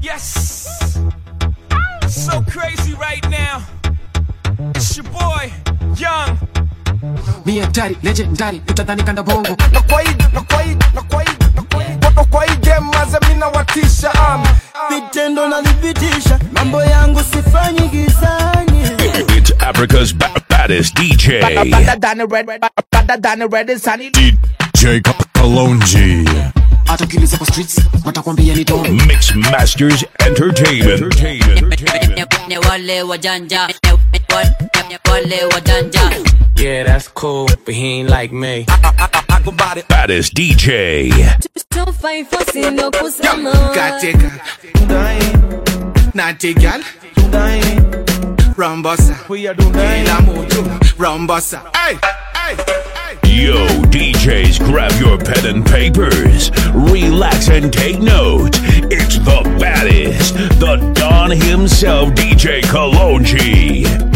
Yes. So crazy right now. It's your boy, Young. mi hatari legendary utadhani kanda bongo na kwa hii na kwa hii na kwa hii na kwa hii Watu kwa hii game maze mina watisha um. vitendo nalithibitisha mambo yangu sifanyi gizani It's Africa's ba- baddest DJ. Better than the red, better than the red is honey. DJ Kalonji. Hata ukiuliza kwa streets watakwambia ni don Mix Masters Entertainment. Entertainment. Ne wale wajanja. Ne- wale wajanja. Yeah, that's cool, but he ain't like me. Baddest DJ. Tufaifosino kusema Katika Nati gal Rambosa Kila mtu Rambosa Hey Hey Yo, DJs, grab your pen and papers. Relax and take notes. It's the baddest, the Don himself, DJ Kalonji.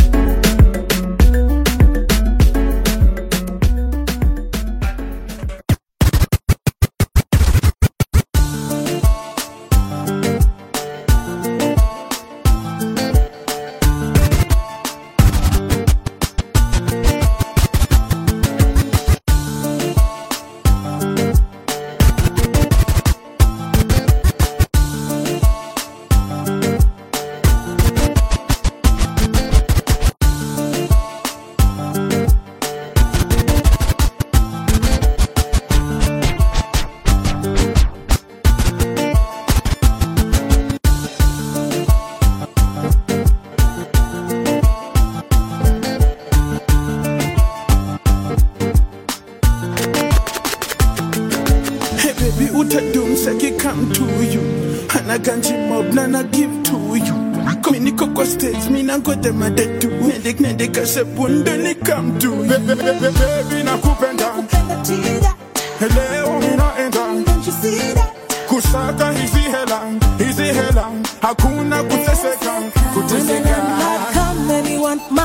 And I can't mob, I give to you. Come in the cocoa states, me na go them a dead to. Medic, medic, I say, bunda ni come to you. Baby, na kupenda. Leo oh, mi naenda. Kusaka hizi hela, hizi hela. Hakuna kuteseka, kuteseka. Come, baby, want money.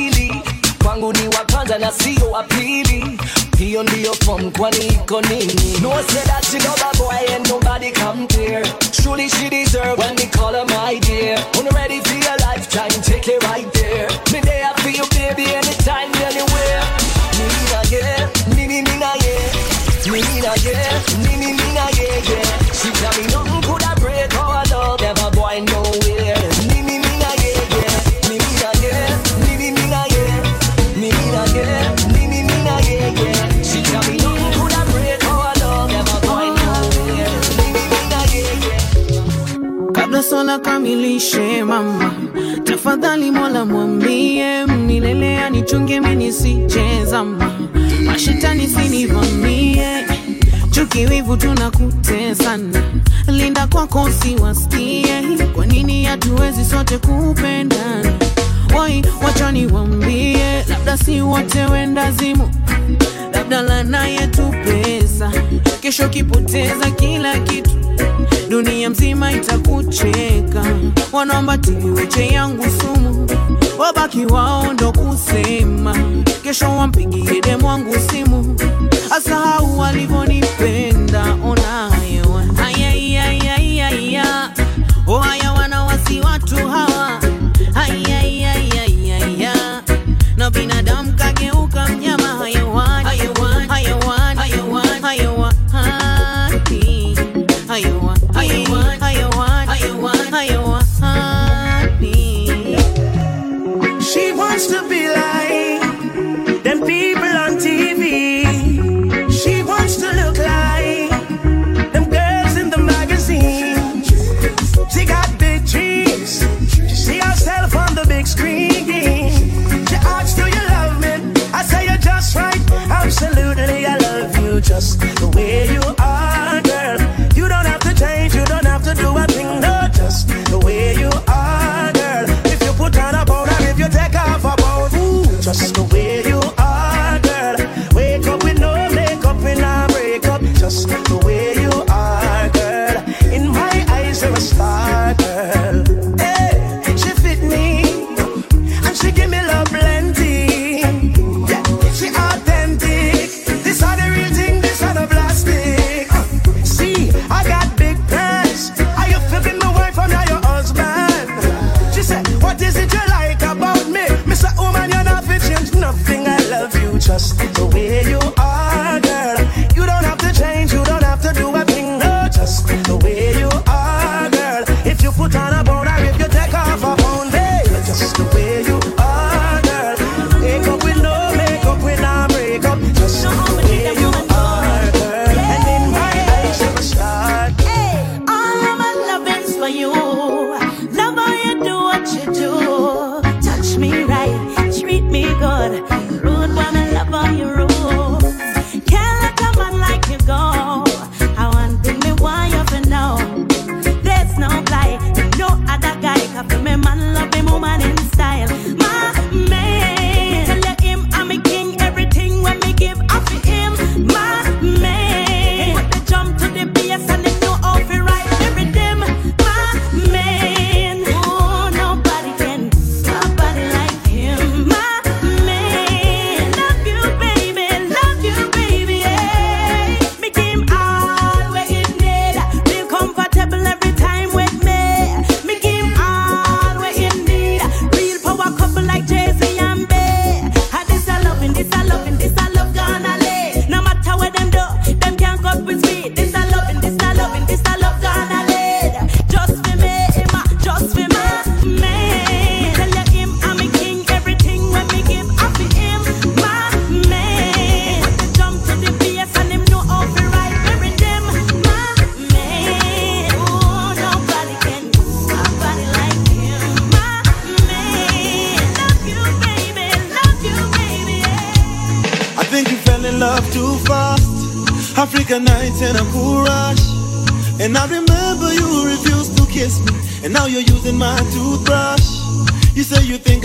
Wawili. Kwangu ni wa kwanza na sio wa pili. Hiyo ndiyo form kwani iko nini? No say that she love boy and nobody. Truly she deserve when call her my dear. Ready for your lifetime, take it right there. Me sona kamilishe mama. Tafadhali mola mwambie milele anichunge mini sichezama mashetani sinivamie. Chuki wivu tunakutesana. Linda kwako usiwasikie kwa nini hatuwezi sote kupendana? Wai wacha wambie labda si wote wendazimu labda laana yetu pesa. Kesho kipoteza kila kitu dunia mzima itakucheka. Wanaomba tiliweche yangu sumu. Wabaki wao ndo kusema. Kesho wampigie demu wangu simu. Asahau walivyonipenda too to be like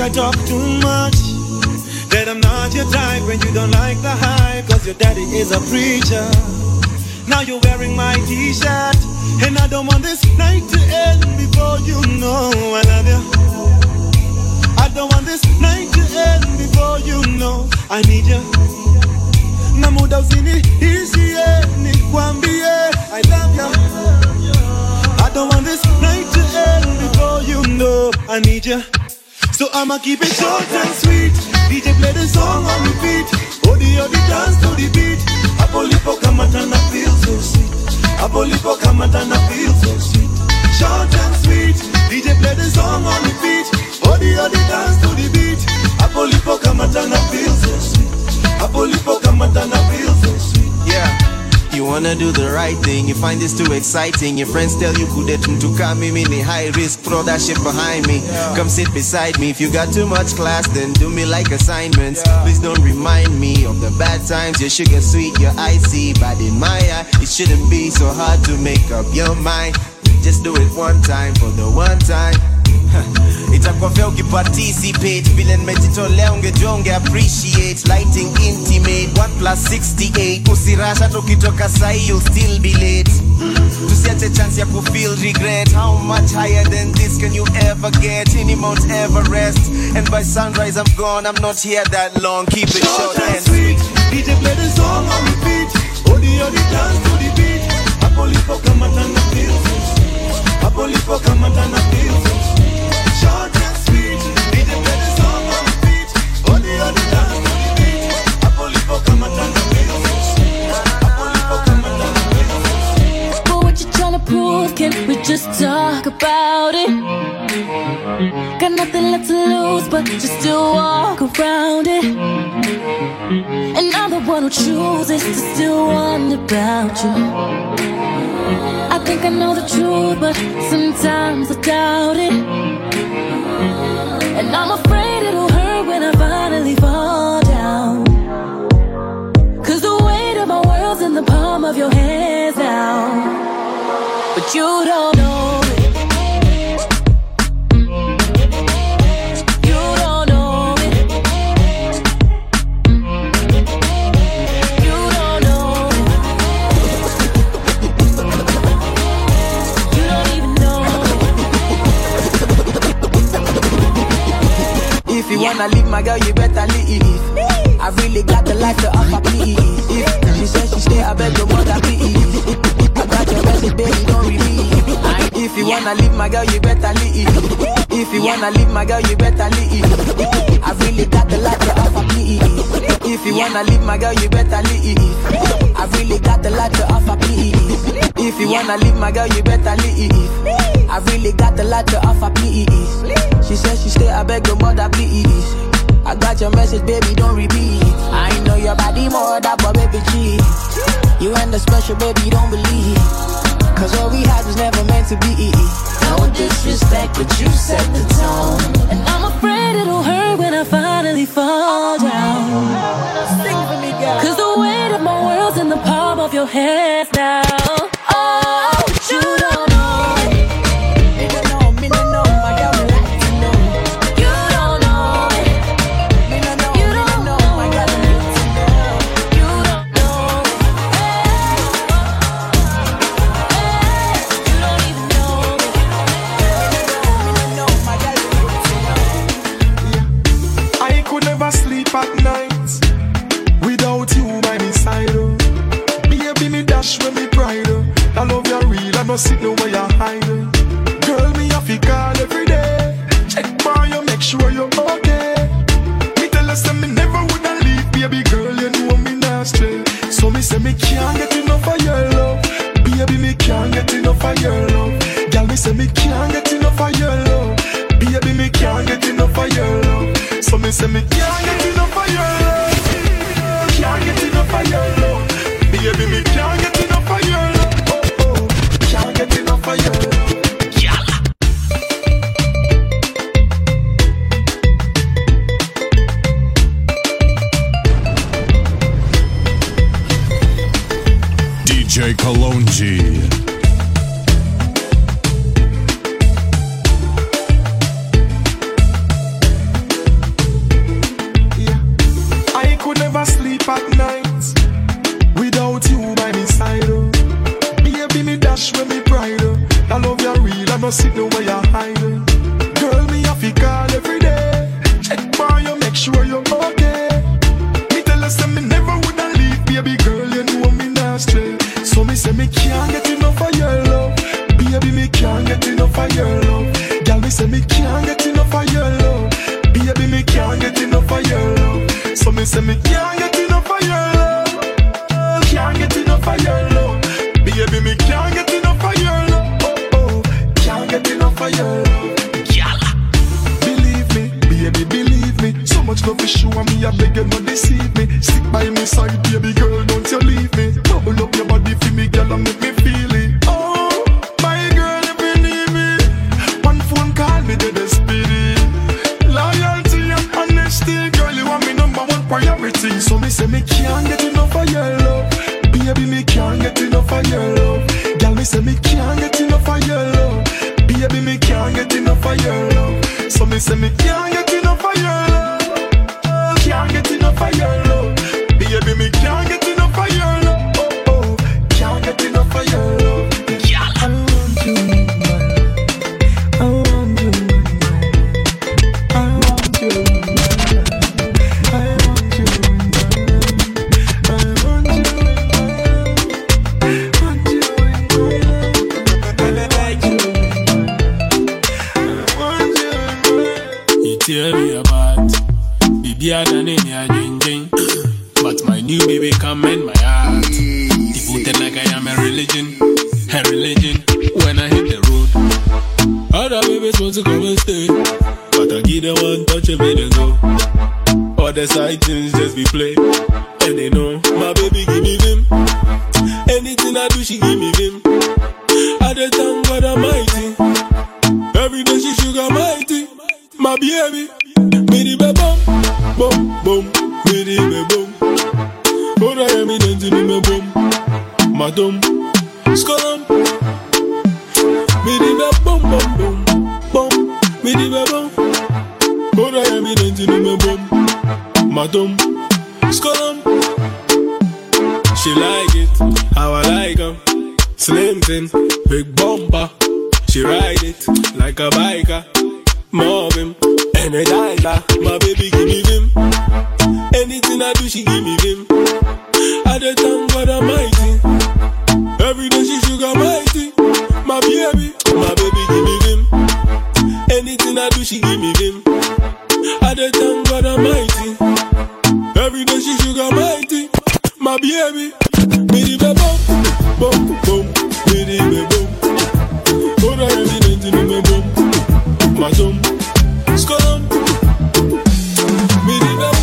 I talk too much. That I'm not your type when you don't like the hype. Cause your daddy is a preacher. Now you're wearing my t-shirt. And I don't want this night to end before you know I love you. I don't want this night to end before you know I need you. Na muda usiniishie nikwambie I love you. I don't want this night to end before you know I need you. So I'ma keep it short and sweet. DJ play the song on repeat. Odi odi dance to the beat. Apolipo kamatana feel so sweet. Apolipo kamatana feel so sweet. Short and sweet. DJ play the song on repeat. Odi odi dance wanna do the right thing, you find this too exciting. Your friends tell you kudetum to come me mini high risk, throw that shit behind me. Come sit beside me. If you got too much class, then do me like assignments. Please don't remind me of the bad times. Your sugar sweet, your icy, but in my eye, it shouldn't be so hard to make up your mind. Just do it one time for the one time. itakuwa vya ukiparticipate vile nimejitolea ungejua unge appreciate lighting intimate. 1 plus 68 usirash hata ukitoka sahi you'll still be late. Tusiache chance ya kufeel regret. How much higher than this can you ever get? Any mount everest. And by sunrise i'm gone. I'm not here that long. Keep it short and sweet. DJ play the song on repeat. Odi odi dance to the beat. Apolipo kamatana feel. So sweet. Apolipo kamatana feel. so sweet. But what you tryna prove? Can we just talk about it? Got nothing left to lose, but just still walk around it. And I'm the one who chooses to still wonder about you. I think I know the truth, but sometimes I doubt it. And I'm afraid it'll hurt when I finally fall the palm of your hands now. But you don't know it. You don't know it. You don't know it. You don't even know If you wanna leave my girl, you better leave. I really got the life to offer, please. If she says she stay, I beg your mother, please. I got your baby, don't repeat. If you wanna leave my girl, you better leave. If you wanna leave my girl, you better leave. I really got the life to offer, please. If you wanna leave my girl, you better leave. I really got the life to offer, please. If you wanna leave my girl, you better leave. I really got the lot to offer, please. She said she stay, I beg your mother, please. I got your message, baby, don't repeat. I know your body more than but baby G. You and the special, baby, don't believe. Cause what we had was never meant to be. No disrespect, but you set the tone. And I'm afraid it'll hurt when I finally fall down. Sing for me, girl. Cause the weight of my world's in the palm of your hands now. Oh, of your love. Girl, me say me can't get enough of your love, baby me can't get enough of your love. So me say me can't get me, say me can't get enough of you. you got mighty, my baby. Bidi bum, bum bum, bidi bum. Ora ebi nenti ni ba bum, ma dum, skolom. Bidi ba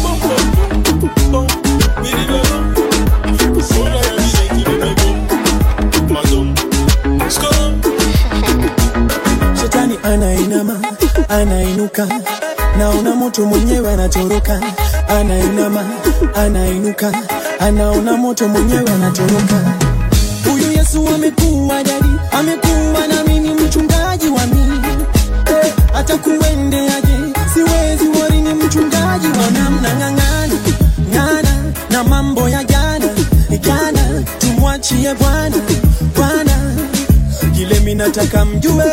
inuka. naona moto mwenyewe anatoroka, anainama, anainuka, anaona moto mwenyewe anatoroka. Huyu Yesu amekuwa dadi, amekuwa na mimi mchungaji wa mimi. Eh, atakuendeaje? Siwezi warini mchungaji wa namna. Ng'ang'ana ng'ana na mambo ya jana jana, tumwachie Bwana. Bwana, kile minataka mjue.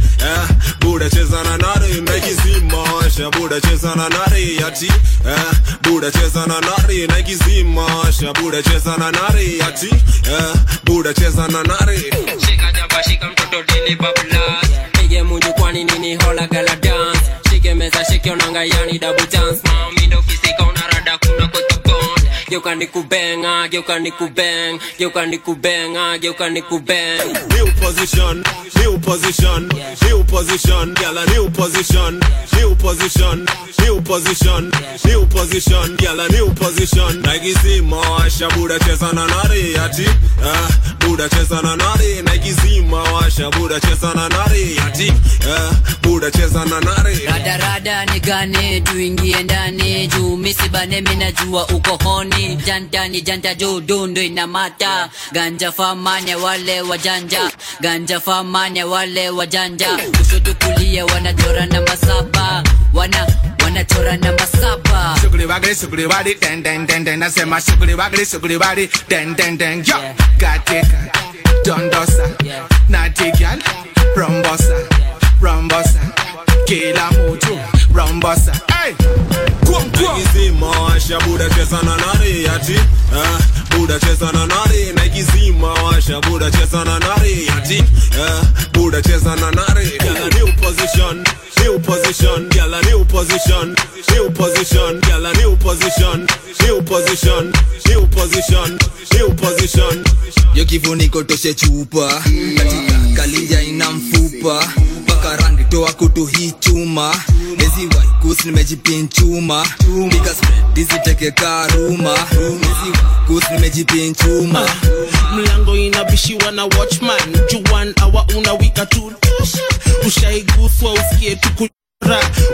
cheza na nari ati eh, buda cheza na nari na ikizimasha buda cheza na nari ati eh, buda cheza na nari. Shika jaba shika mtoto dili babla. Pige muju kwani nini hola gala dance. Shike meza shike onanga yani double dance. Mami ndo kisika unarada kuna koti geuka nikubenga geuka nikubeng geuka nikubenga geuka nikubeng New position, new position, new position, gala new position, new position, new position, new position, gala new position. Nike zima washa buda cheza na nari ati, eh, buda cheza na nari. Nike zima washa buda cheza na nari ati, eh, buda cheza na nari. radarada nigane tuingie ndani juu misibane minajua uko honi jantani janta juu dundu inamata ganja famane wale wajanja ganja famane wale wajanja kushoto kulia wanachora na masaba. Wana wanachora namba saba Sugri wagri sugri wadi den den den den nasema sugri wagri sugri wadi den den den. Yo katika dondosa natigal rombosa rombosa. Kila mtu rombosa. Hey Nike washa buda cheza na nari ati, eh, eh, yo kifuniko toshe chupa. Katika kalinja ina mfupa mpaka rangi toa kutu hii chuma ezi waikus nimejipinchuma. Piga spread isiteke karuma ezi waikus nimejipinchuma. Mlango inabishiwa na watchman. Juan awa unawika tu. Ushaiguswa usikie tuku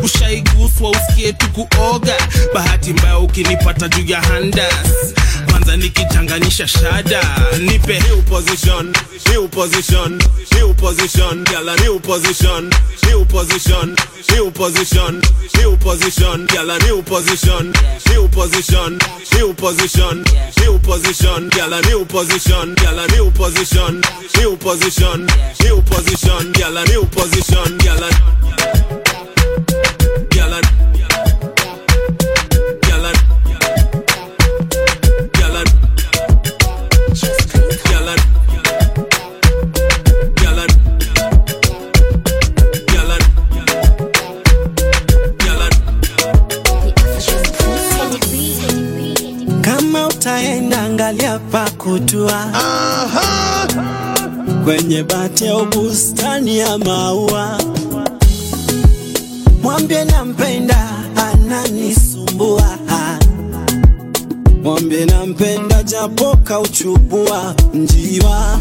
ushaiguswa usikie tukuoga bahati mbaya ukinipata juu ya handas kwanza nikichanganisha shada nipe New position, new position, new position, yala new position, new position, new position, new position, yala new position, new position, new position, new position, yala new position, girl a new position, new position, new position, yala new position, girl angalia pa kutua kwenye bati au bustani ya maua mwambie nampenda ananisumbua. Mwambie nampenda japo kauchubua. Njiwa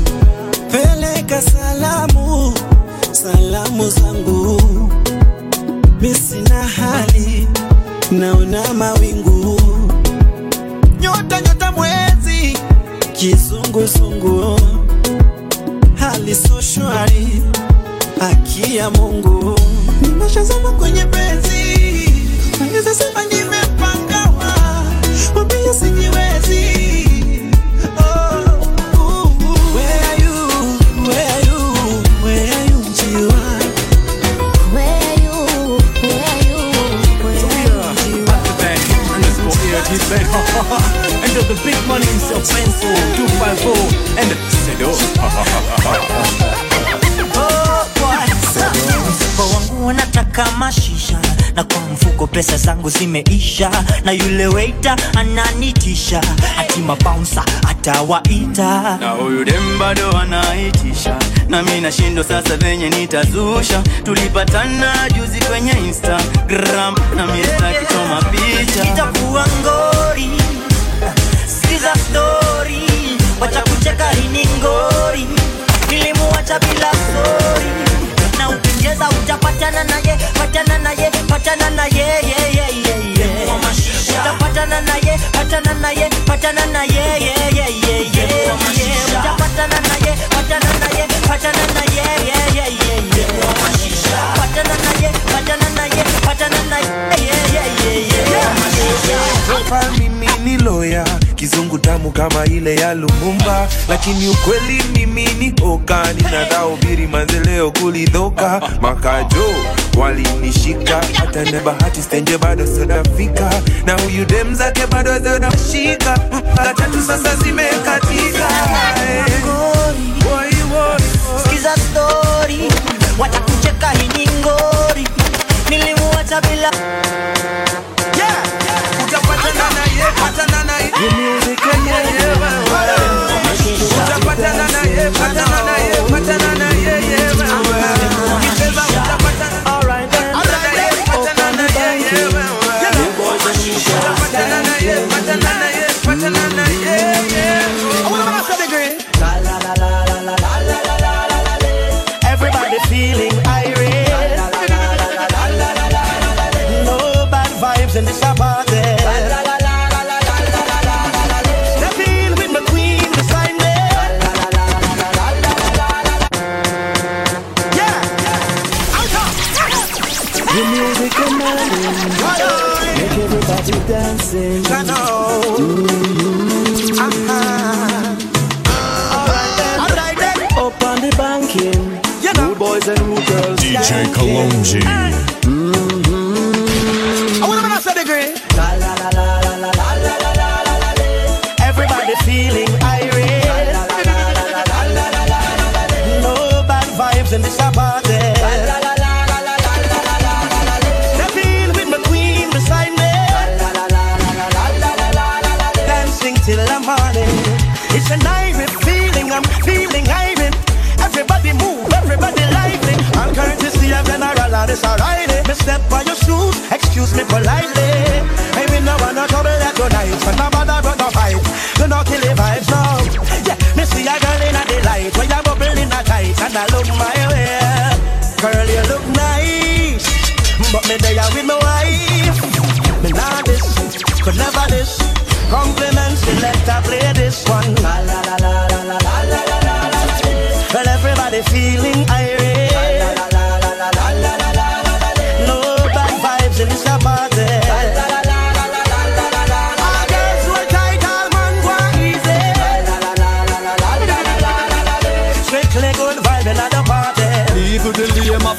peleka salamu salamu zangu. Misina hali naona mawingu. Nyota nyota mwezi kizunguzungu. Hali so shwari haki ya mungu. Nimeshazama kwenye penzi naweza sema nimepangawa wambia sijiwezi. Oh, uh, uh. Where are you? Where are you? Mfuko wangu mashisha. Na kwa mfuko pesa zangu zimeisha. Na yule waiter ananitisha. Ati mabouncer atawaita. Na huyu dem bado anaitisha. Na mi nashindwa sasa venye nitazusha. Tulipatana juzi kwenye instagram. Na picha. Itakuwa ngori. Sikiza story. Wacha kucheka ini ngori. Nilimuacha bila sori na ukicheza utapatana naye patana naye patana naye ye, ye, ye, ye. utapatana naye patana naye patana naye ye, ye, ye, ye, ye. utapatana naye patana naye patana naye ye, ye, ye, ye. patana naye patana naye patana naye ye, ye, ye, ye. Profile mimi ni loya kizungu tamu kama ile ya Lumumba, lakini ukweli mimi ni oka, ninadhaubiri manzeleo kulidhoka makajo walinishika. Hata na bahati stenje bado sodafika. Na huyu dem zake bado zonashika la tatu sasa zimekatika. Sikiza story. Watakucheka hini ngori. Nilimuacha bila utapatana naye Give me a Make everybody dancing. I know. Uh-huh. Up on the banking. You know. Boys and girls. DJ Kalonji. It's alright. Me step on your shoes, excuse me politely. Hey, me no wanna trouble that tonight. When my bother run no fight, you no kill the vibes now. Yeah, me see a girl in a delight when you bubble in a tight and I look my way. Girl, you look nice, but me there with my wife. Me nah this, could never this. Compliments, selector, play this one. La la la la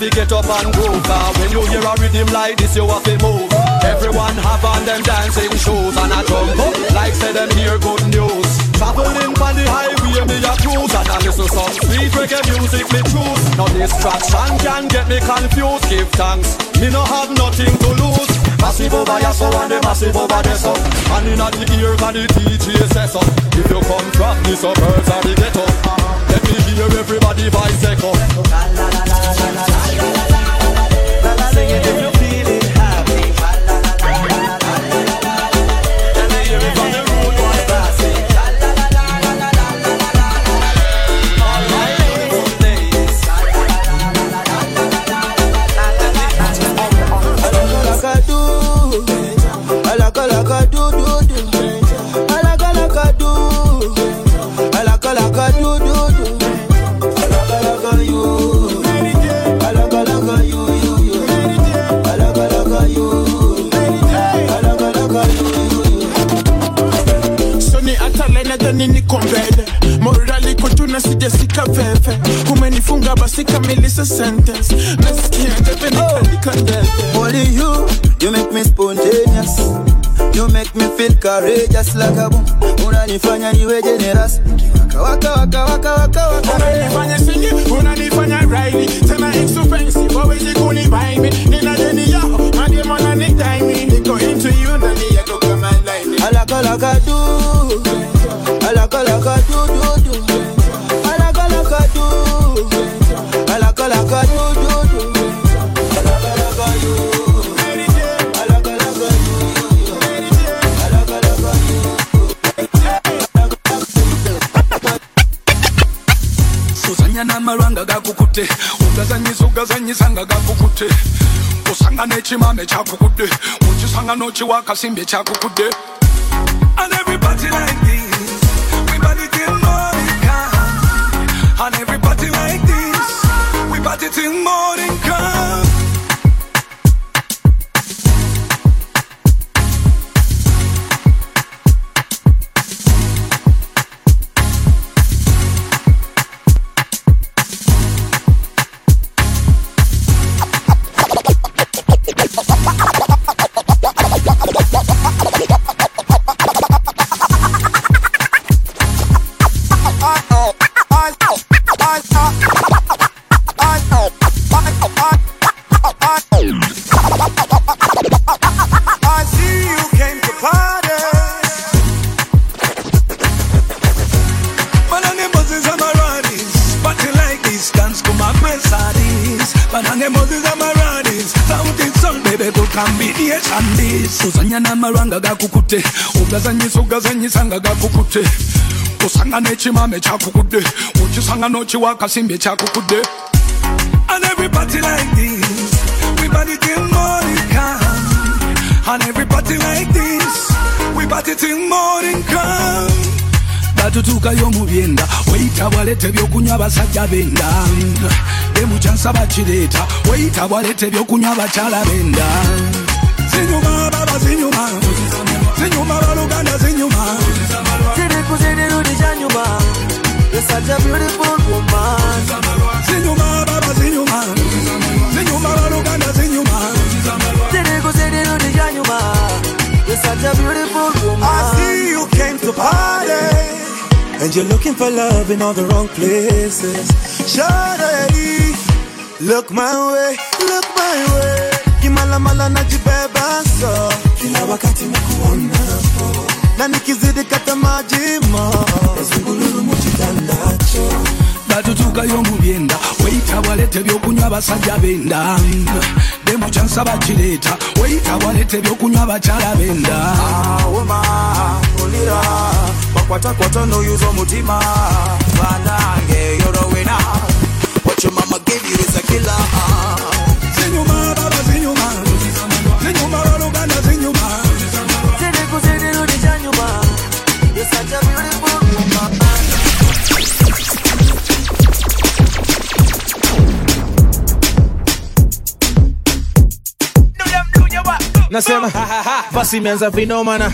to get up and go Cause when you hear a rhythm like this you have to move. Everyone have on them dancing shoes And I jump up. Like say them hear good news. Traveling on the highway me a cruise. And I listen some sweet reggae music me choose. No distraction can get me confused. Give thanks, me no have nothing to lose Massive over here so and the massive over there so And in the ear can the DJ say so. If you come from the suburbs or the ghetto Let me hear everybody voice echo Sing sijasika veve umenifunga basi kamilisa sentence nasikia nikalika oh. ndebe Only you, you make me spontaneous. You make me feel courageous like a boom. Unanifanya niwe generous. Waka waka waka waka waka. unanifanya singi unanifanya raili tena expensive wawezi kunibaimi nina deni yao mademona nitaimi niko into you ndani yako kama laini Alaka laka do. Alaka laka do do alaka yo yo yo alaka alaka yo kuzanyana amalwanga gakukute ugazanyisa ugazanyisa nga gakukute osangana ekimame kyakukudde mukisangano kiwa akasimbi ekyakukudde getting more this. Uzanya n'amalwanga gakukute, ugazanyisa ugazanyisa nga gakukute. Usanga n'ekimame kyakukudde, ukisanga n'okiwa akasimbi ekyakukudde. And everybody like this, we party till morning till morning come. batutuukayo mu byenda weyita bwalete byokunywa abasajja benda emukyansa bakireeta weyita bwaleta ebyokunywa abakyala benda zinyuma zinyuma zinyuma baluganda zinyuma You're such a beautiful woman. zinyuma baba zinyuma zinyuma baluganda zinyuma Zirigu zirigu dijanyuma. You're such a beautiful woman. I see you came to party. And you're looking for love in all the wrong places. Shawty, look my way, look my way. Kimala mala najibeba so. Kila wakati nakuona na nikizidi kata maji mo. Zungululu muchitandacho. batutuukayo mu byenda weyita bwaleta ebyokunywa abasajja benda demo kyansa bakireeta weyita bwaleta ebyokunywa abakyala benda Woma, ulira, bakwatakwata n'oyuza omutima. Banange, you're a winner. What your mama gave you is a killer. Nasema basi imeanza vinomana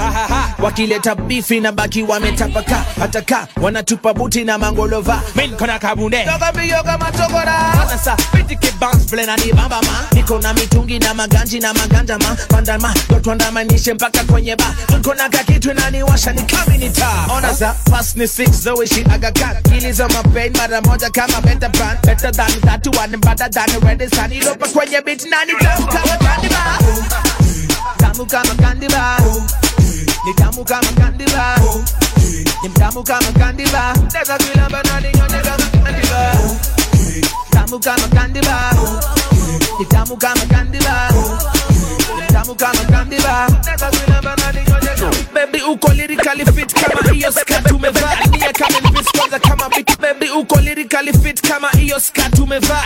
wakileta bifi na baki wametapaka hataka wanatupa buti na mangolova. Minkona kabunde. Yogabiyoga matogora. Sasa pitike bounce vile na nibambama niko na mitungi na maganji na maganja ma. Pandama dotwandamanishe mpaka kwenye ba. Niko na kakitu naniwasha ni kaminita ona za pass ni six zoishi agaka kilizo mapain mara moja kama better plan. Better than that one better than red sun. Ilopa kwenye beat nani tamu kama candy bar tamu kama candy bar ni tamu kama candy bar ni mtamu kama candy bar neza kila banani nyonye kama candy bar tamu kama candy bar ni tamu kama candy bar ni tamu candy bar baby uko lyrically fit kama hiyo skirt umevaa. Nia kama baby uko lyrically fit kama hiyo skirt umevaa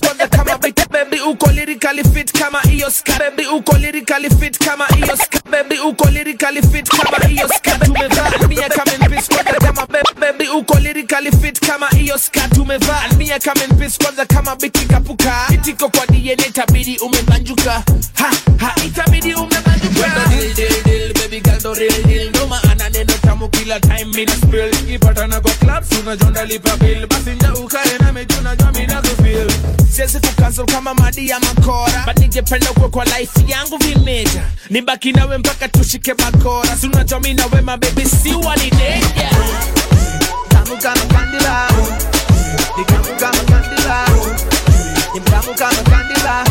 kwanza kama hiyo baby uko lirikali fit kama hiyo baby uko lirikali fit kama hiyo skirt umevaa nia kama nipis kwanza kama baby uko lirikali fit kama hiyo skirt umevaa nia kama nipis kwanza kama kapuka. Itiko kwa DNA itabidi umebanjuka itabidi umebanjuka kila time mina spill ikipatana kwa clubs unajonda lipa bill. Basi nja ukae na mejuna jua mina kufeel siwezi kucancel kama madi ya makora but ningependa kuwe kwa life yangu vimeja. Nibaki nawe mpaka tushike bakora. Si unajua mi na wema baby si wanideja tamu kama kandila. Ni tamu kama kandila. Ni tamu kama kandila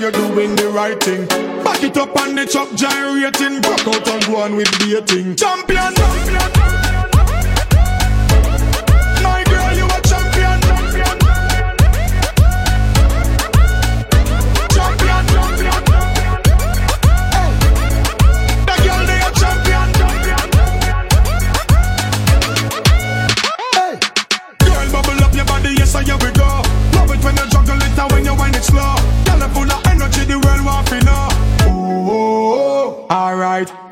you're doing the right thing. Back it up on the truck, gyrating. Rock out and go on with dating. Champion, champion. My girl, you a champion. Champion, champion. Girl, they a champion. Hey. Girl, bubble up your body, yes, I here we go. Love it when you juggle it and when you wind it slow. Alright.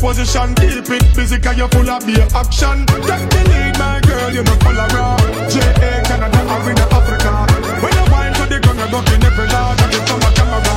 Position. Keep it busy, cause you full of beer action. Take the lead, my girl, you of rock. J.A. Canada, Arena, Africa. When you wine to the ground, you go in every lodge. And you from a camera.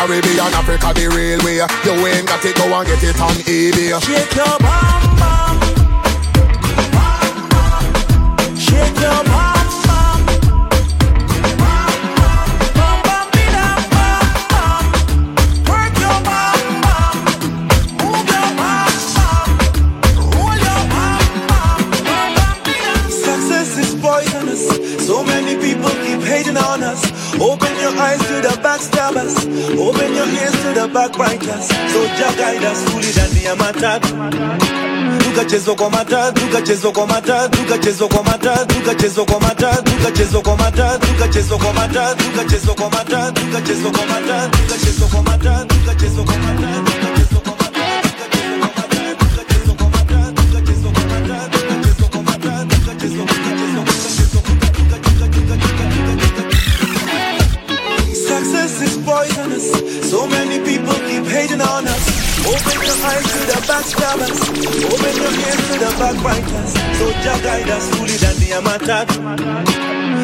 Caribbean, Africa, the real way. You ain't got it, go and get it on eBay. Shake your tukachezwa kwa matatu tukachezwa kwa matatu tukachezwa kwa matatu tukachezwa kwa matatu tukachezwa kwa matatu tukachezwa kwa matatu tukachezwa kwa matatu tukachezwa kwa matatu tukachezwa kwa matatu tukachezwa kwa matatu Success is poisonous. So many people keep hating on us. Open your eyes to the backstabbers. Open your ears to the backbiters. So Jah guide us fully than the amatatu.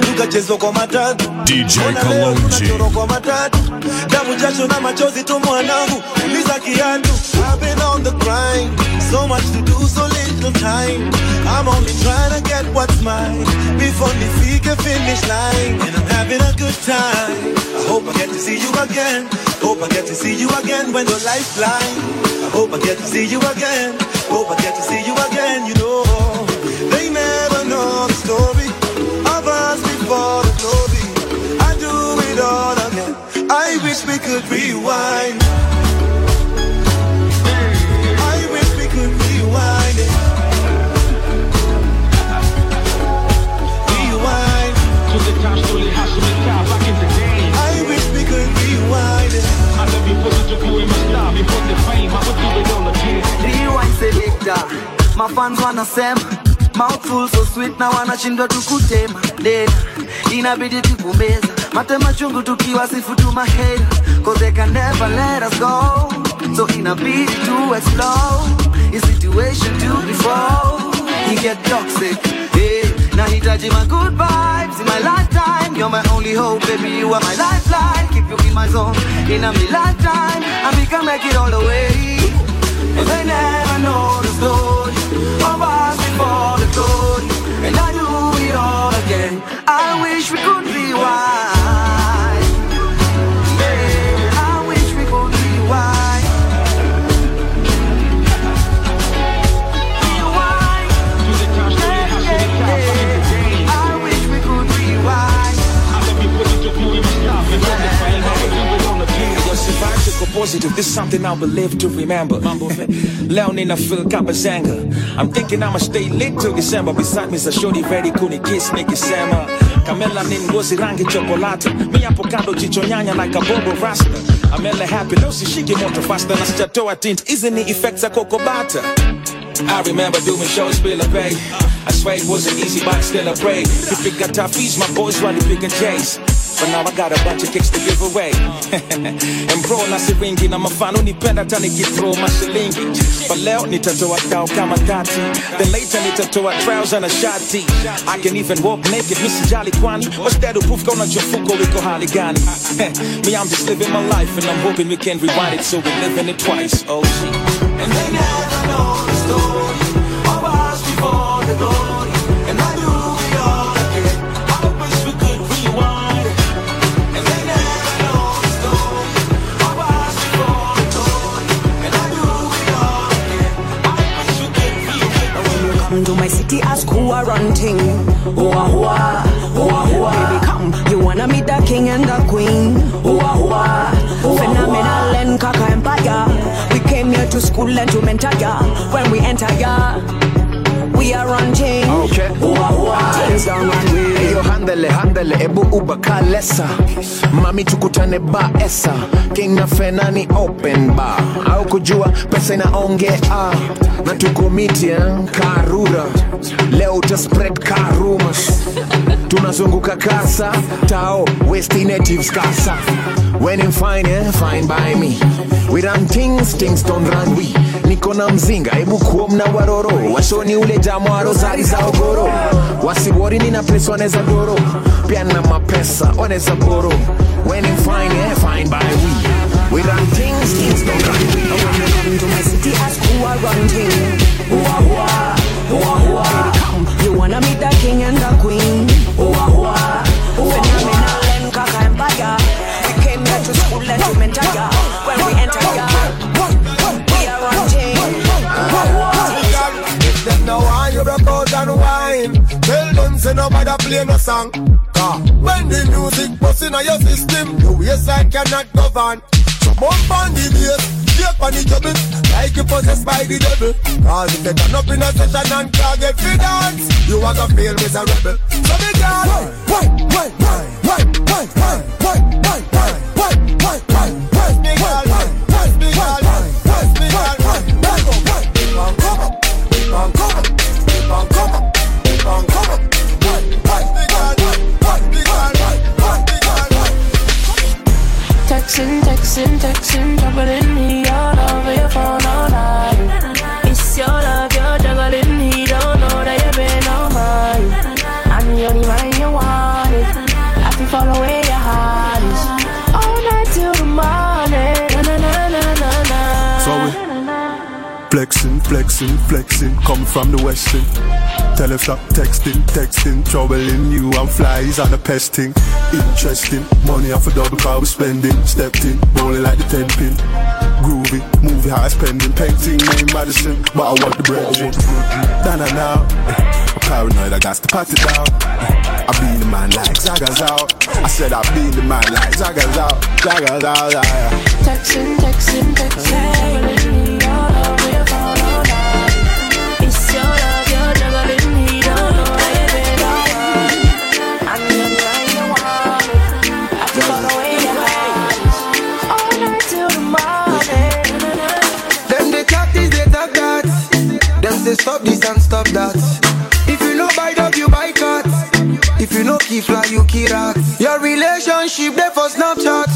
Tukachezwa kwa matatu. DJ Ona leo Kalonji. tunachorwa kwa matatu. Damu jasho na machozi tu mwanangu. Liza kiatu. I've been on the grind. So much to do, so little time. I'm only trying to get what's mine. Before nifike finish line. And I'm having a good time. I hope I get to see you again. Hope I get to see you again when the lights blind. I hope I get to see you again. Hope I get to see you again, you know. They never know the story of us before the glory. I do it all again. I wish we could rewind. Mafans wanasema mouthful so sweet na wanashindwa tukutema dena inabidi tukumeza matema chungu tukiwa sifu tu mahera cause they can never let us go. So inabidi to explore. In situation to before you get toxic. Hey, nahitaji my good vibes in my lifetime. You're my only hope baby you are my lifeline. Keep you in my zone in a me lifetime and we can make it all the way. And they never know the story the. And I do it all again. I wish we could rewind. Positive, this is something I will live to remember. Leo nina feel kabazanga. I'm thinking I'ma stay lit till December. Beside me is a shorty very cool, kiss nikisema. Kamela ni ngozi rangi chokolate. Mi hapo kando jicho nyanya like a bobo rasta. Amele happy, leo sishiki moto faster na sijatoa tint. Hizi ni effects za cocoa butter. I remember doing shows Bill of Bay. I swear it wasn't easy, but still I prayed. If it got tough, ease, my boys run the pick and chase. But now I got a bunch of kicks to give away. and bro, na siringi na mafano nipenda hata nikithrow mashilingi. But leo nitatoa dao kama kati. Then later nitatoa trouser na shati. I can even walk naked, misi jali kwani. That proof kona jofuko iko hali gani? Me, I'm just living my life and I'm hoping we can rewind it so we're living it twice. Oh shit. Handele ebu ubaka lesa, mami tukutane ba esa. King na fenani open bar. Au kujua pesa inaongea. Na tukomiti karura. Leo uta spread ka tunazunguka kasa. Tao west natives kasa. When I'm fine, eh, fine by me. We run things things don't run we. Niko na mzinga hebu kuom na waroro. Washoni ule jamu arozari za ogoro. Wasiwori nina pesa wanaweza doro pia na mapesa wanaweza boro when I'm fine, fine by we we run things things don't run we Come to my city, ask who I run thing. Who I, who I, who I, who I. Come, you wanna meet the king and the queen. Phenomenal and kaka empire. We came here to school and to mentor ya. When we enter ya, we are run thing. Who I, who I. If them no want you broke out and wine Tell them say nobody play no song When the music bust in your system The waistline cannot govern bump on the bass Shake on the trouble Like you possessed by the devil Cause if they turn up in a session and can't get free dance You are gonna feel miserable So the girl Why, why, why, why, why, why, why, why, why, why, why, flexing, come from the western. Tell her stop texting, texting, troubling you and flies on a pesting. Interesting, money off a double car we spending. Stepped in, rolling like the ten pin. Groovy, movie high spending, painting name Madison, but I want the bread. Nah nah nah, I'm paranoid, I got to pat it down. I be the man like Zaga's out. I said I be the man like Zaga's out, Zaga's out, yeah. Texting, texting, texting, say stop this and stop that. If you know buy dog, you buy cat. If you know keep fly, you key rat. Your relationship there for Snapchat.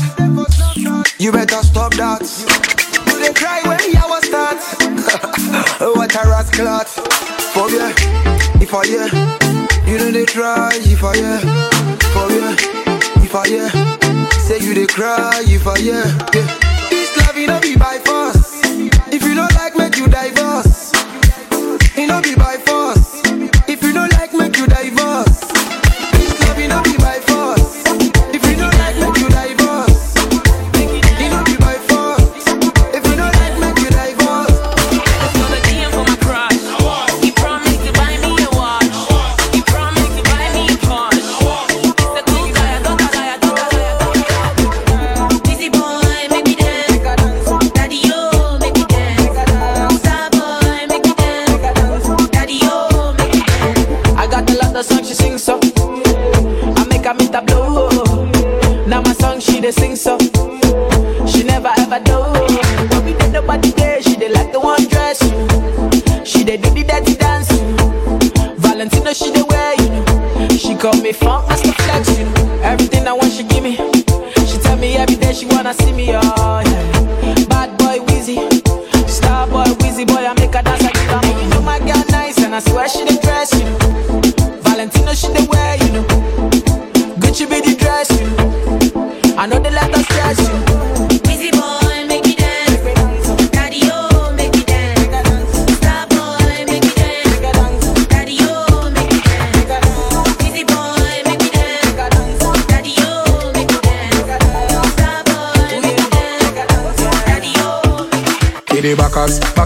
You better stop that. You they cry when the hour start. what a rat clot. For yeah, if I yeah, you know they try. If I yeah, for yeah, if I yeah, say you they cry. If I yeah, yeah. This love you know be by force. If you don't like, make you divorce. You know be by force.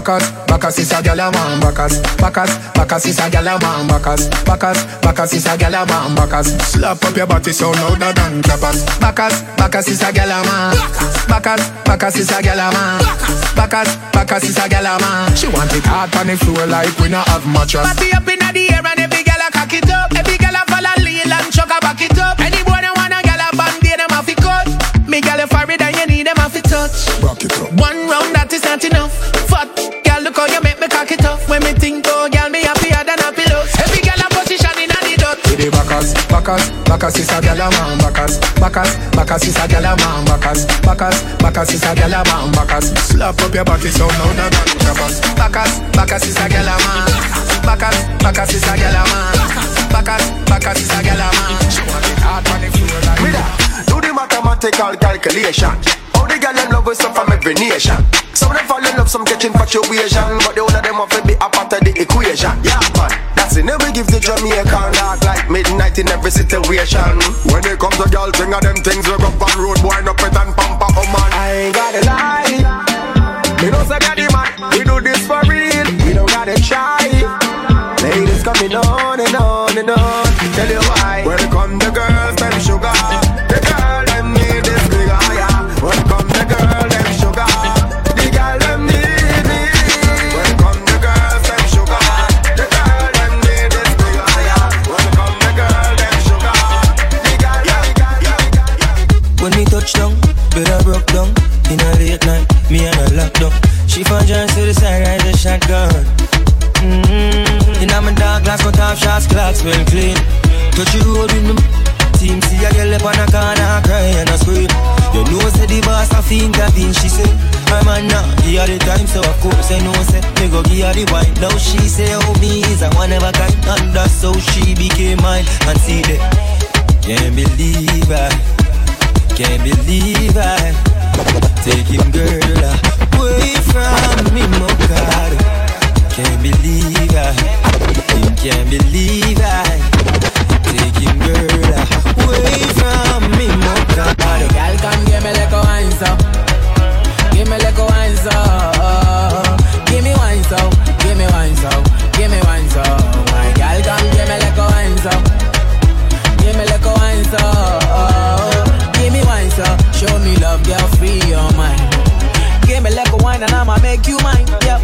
Bacchus, Bacchus is a gal a man Bacchus, Bacchus, Bacchus is a gal a man Bacchus, Bacchus, Bacchus is a gal a man Bacchus Slap up your body so louder than clappers Bacchus, Bacchus is a gal a man. Bacchus, Bacchus is a gal a man. Bacchus, Bacchus is a gal a man. She want it hard on the floor like we not have mattress. Party up in the air and every gal a cock it up. Every gal a follow lean and chuck a back it up. Touch. Back it up. One round that is not enough. Fat gal look how you make me cock it up. When me think oh gal me happier than happy love. Every gal a position in a the dot. Kitty Bacchus, Bacchus Bacchus, Bacchus is a gal a man. Bacchus, Bacchus, Bacchus is a gal a man. Bacchus, Bacchus, Bacchus is a gal a man. Bacchus, slap up your body so now that Bacchus, Bacchus, Bacchus is a gal a man. Bacchus, Bacchus is a gal a man. Bacchus, Bacchus is a gal a man. She want it hard on the floor like mathematical calculation. All the gal them love with some from every nation. Some of them fall in love, some catch infatuation, but the whole of them have to be a part of the equation. Yeah, man. That's it. Never give the Jamaican dark like midnight in every situation. When it comes to girl thing of them things, go up on road, boy, up it and pamper, up She found John to the side, ride a shotgun mm-hmm. In my dark glass, cut off shots, clocks well clean. Touch you road with me Team see a girl up on a corner, cry and a scream. You know say the boss a fiend intervene, she say My man now, give her the time, so of course I know say Me go give her the wine, now she say oh me is a one of a kind And that's how she became mine. And see that, can't believe I can't believe I take him girl away from me, my God. Can't believe I, can't believe I. Him girl away from me, my God. Girl, come give me like a wine so. Give me like a wine so. Give me wine so. Give me wine so. Give me wine so. My girl, come give me like a wine so. Give me like a wine so. Give me wine so. Show me love, girl, free your mind Give me like wine and I'ma make you mine Yep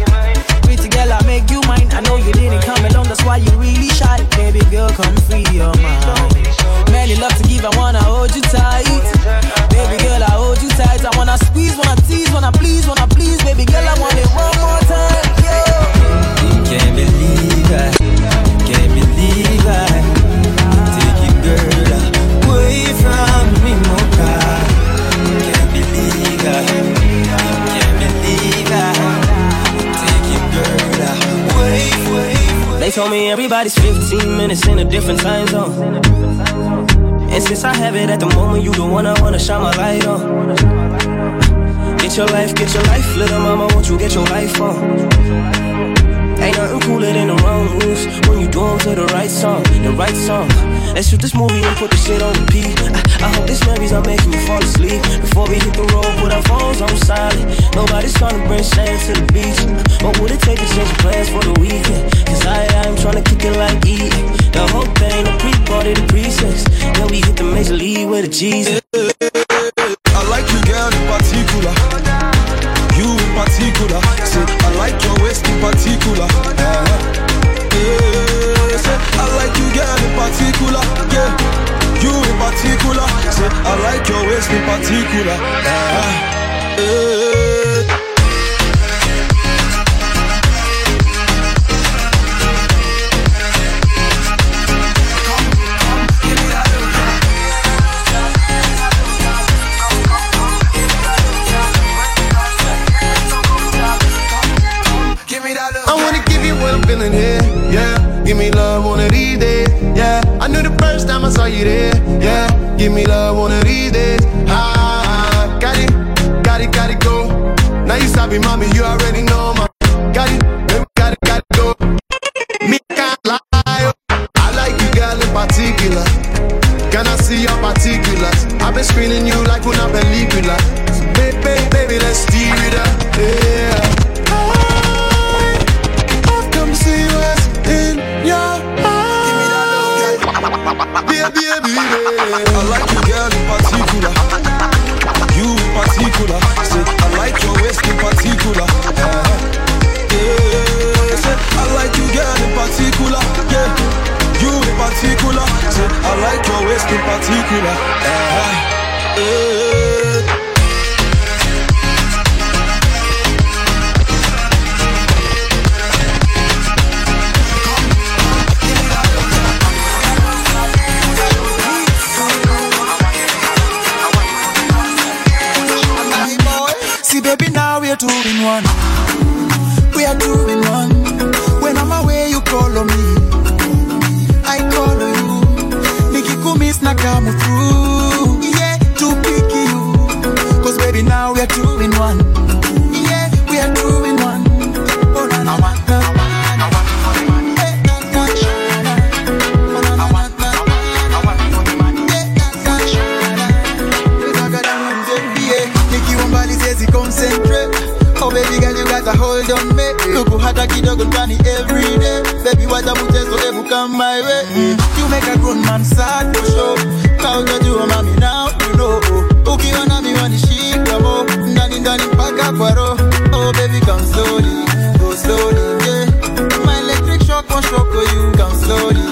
Pretty girl, I make you mine. I know you didn't come along, that's why you really shy. Baby girl, come free your mind. Many love to give, I wanna hold you tight. Baby girl, I hold you tight. I wanna squeeze, wanna tease, wanna please, wanna please. Baby girl, I want it one more time yeah. Can't believe I, can't believe I take him girl away from They told me everybody's 15 minutes in a different time zone. And since I have it at the moment, you the one I wanna shine my light on. Get your life, get your life, little mama, won't you get your life on? Ain't nothing cooler than the wrong moves when you do to the right song, the right song. Let's shoot this movie and put the shit on repeat. I, I hope this memories are making you fall asleep. Before we hit the road, put our phones on silent. Nobody's trying to bring shame to the beach. What would it take to change plans for the weekend? Cause I, I'm trying to kick it like E. The whole thing, the pre-party, the pre-sex. Then we hit the major league with a Jesus. Baby, now we are two in one. We are two in one. When I'm away, you call on me. I call on you. Nikikumiss na come through. Yeah, to pick you. Cause baby, now we are two hata kidogo ndani every day. Baby wacha mchezo hebu come my way. Mm. You make a grown man sad for sure. Ka utajua mami now you know. Ukiwa na miwani shika mo Ndani ndani mpaka kwa roho Oh baby come slowly Go slowly yeah. My electric shock won't shock you. Come slowly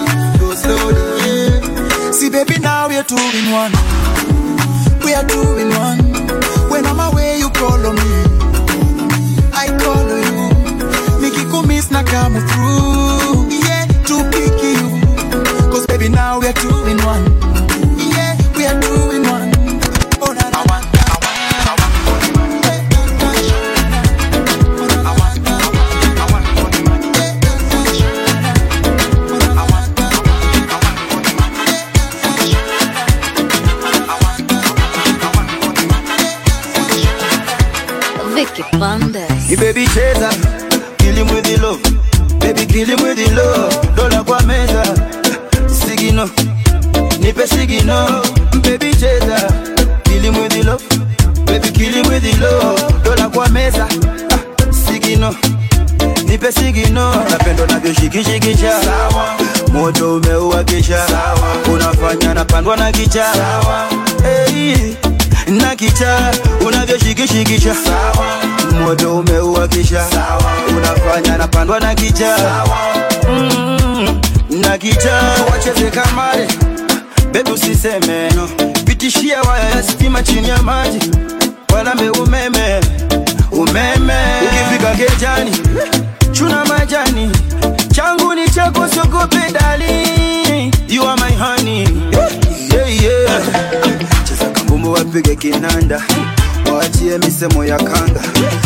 Go slowly yeah. See baby now we are two in one. We are two come through. Yeah, to pick you. Cause baby now we are two in one. Yeah, we are two in one. Oh na na Vicky Bandes. Ni baby cheza, Napendo navyoshikishikisha, moto umeuwakisha, unafanya napandwa na kicha. Na kicha. Unavyoshikishikisha. Moto umeuwakisha. Unafanya napandwa na kicha. Mm, na kicha. Wacheze kamari bebu siseme pitishia waya ya stima chini ya maji. Walambe umeme umeme. Ukifika kejani chuna majani. Changu ni chako sogope dali. You are my honey. Yeah, yeah. cheza kambumbu wapige kinanda. Waachie misemo ya kanga.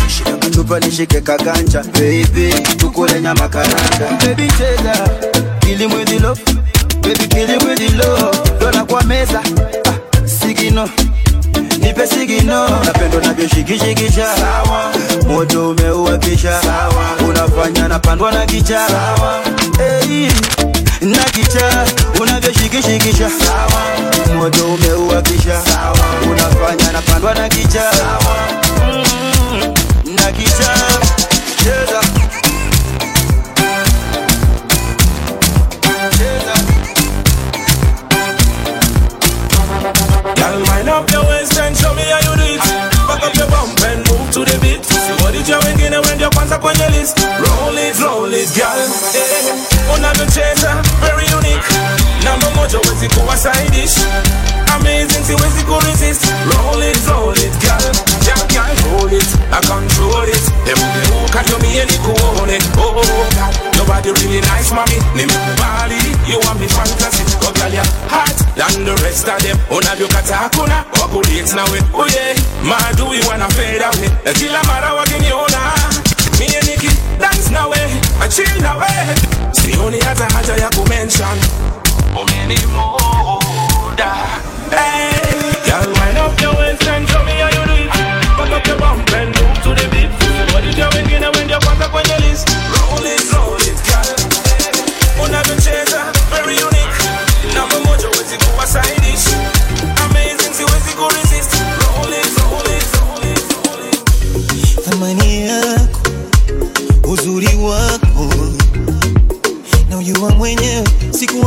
Shika kachupa nishike kaganja. Baby tukule nyama karanga. Baby cheza. Kili mwezi lo. Baby kili mwezi lo. Dona kwa meza. Ah, sigino nipe sigino. Napendo navyoshikishikisha moto umeuwakisha unafanya napandwa na kicha hey, na kicha unavyoshikishikisha moto umeuwakisha unafanya napandwa na kicha mm, na kicha cheza. Girl, wind up your and show me how you do it. Back up your bump and move to the beat. See what did you wengine when your kwanza kwenye list. Roll it, roll it, girl. Eh, unavyocheza very unique. Namba moja wezi kuwa side dish. Amazing, siwezi kuresist. Roll it, roll it, girl. Yeah, girl, roll it. I control it. Emgeuka ndio mie nikuone. Oh, oh, God. Nobody really nice, mommy. Nimekubali. You want me fantasy. Oh, girl, you're hot than the rest of them. Unavyokata hakuna wakulate nawe. Oh, yeah. Maadui wana fade away. Na eh? kila mara wakiniona mie niki dance now way, I nawe, achill nawe. Eh. Sioni hata haja ya kumention. Umenimoda. Oh, oh, oh, hey,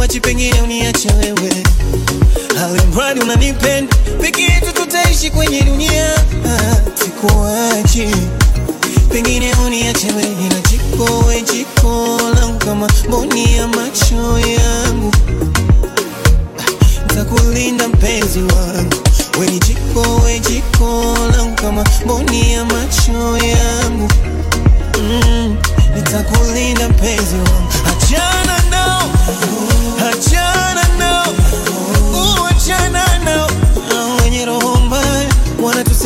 sikuwachi pengine uniache wewe. Alimradi unanipenda peke yetu tutaishi kwenye dunia. Sikuachi, pengine uniache wewe. Na jiko jiko langu kama mboni ya macho yangu. Ntakulinda mpenzi wangu. We ni jiko langu kama mboni ya macho yangu. Mm, nitakulinda mpenzi wangu. Achana nao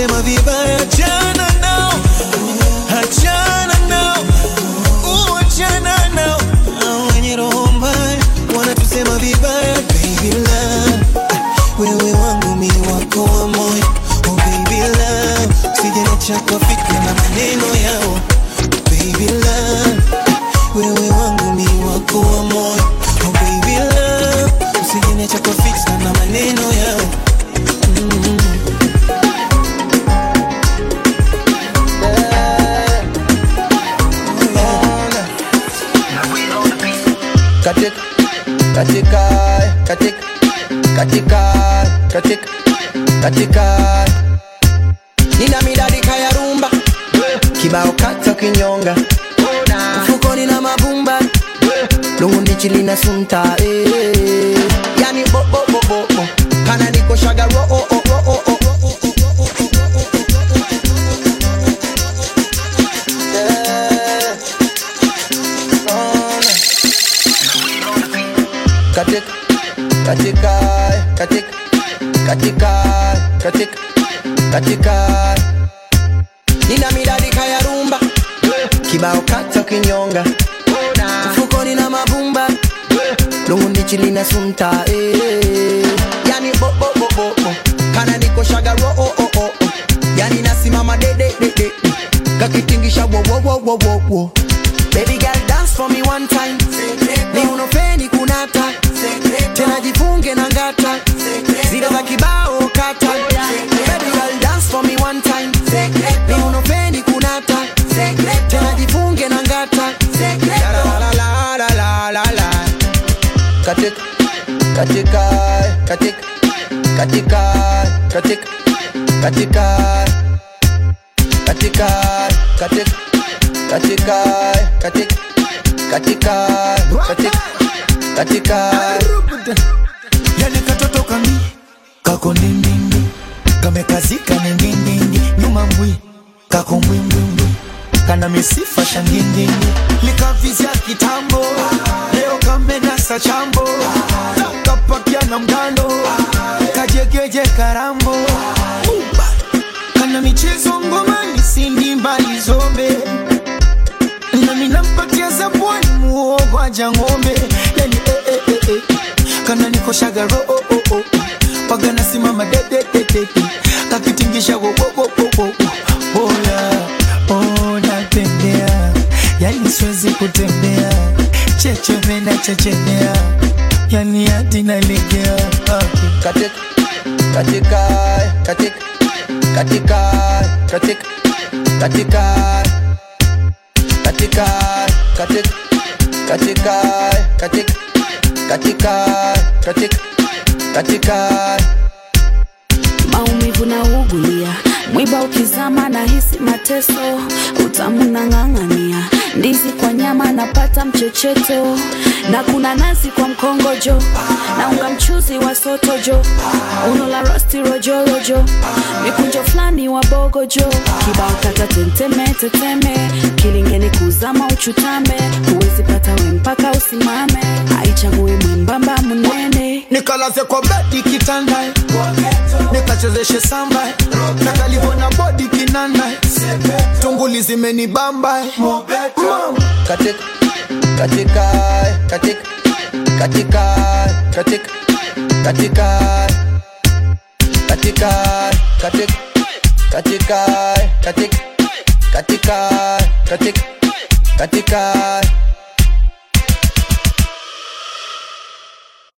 wanatusema vibaya achana katika katika katika katika katika. Nina midadika ya rumba kibao kata kinyonga. Mfukoni na mabumba lungundichi lina sunta eh. yani bobobobobo kana niko juntas. Kitambo. Leo kamenasa chambo. Kapakia na mgando. Kajegeje karambo. Kana michezo ngomani sindi mbali zombe. Nami nampatia zabwani muogo ng'ombe. Yani eh, eh, eh, eh. kana nikoshaga ro oh, oh, oh. pagana simama dedededede kakitingisha wo, siwezi kutembea chechemena chechemea yani hadi nalegea katika katika katika katika katika katika katika katika katika katika katika katika katika maumivu na ugulia mwiba ukizama na hisi mateso. Utamu ng'ang'ania. Ndizi kwa nyama napata mchecheto. Na kuna nazi kwa mkongojo na unga mchuzi wa sotojo uno la rosti rojorojo mikunjo fulani wa bogojo kibao kata tenteme teteme. Kilingeni kuzama uchutame. Huwezi pata we mpaka usimame. Aichague mwembamba mnene, nikalaze kwa bedi kitanda nikachezeshe samba nakalivona bodi kinanda tunguli zimenibamba katika katika katika katika katika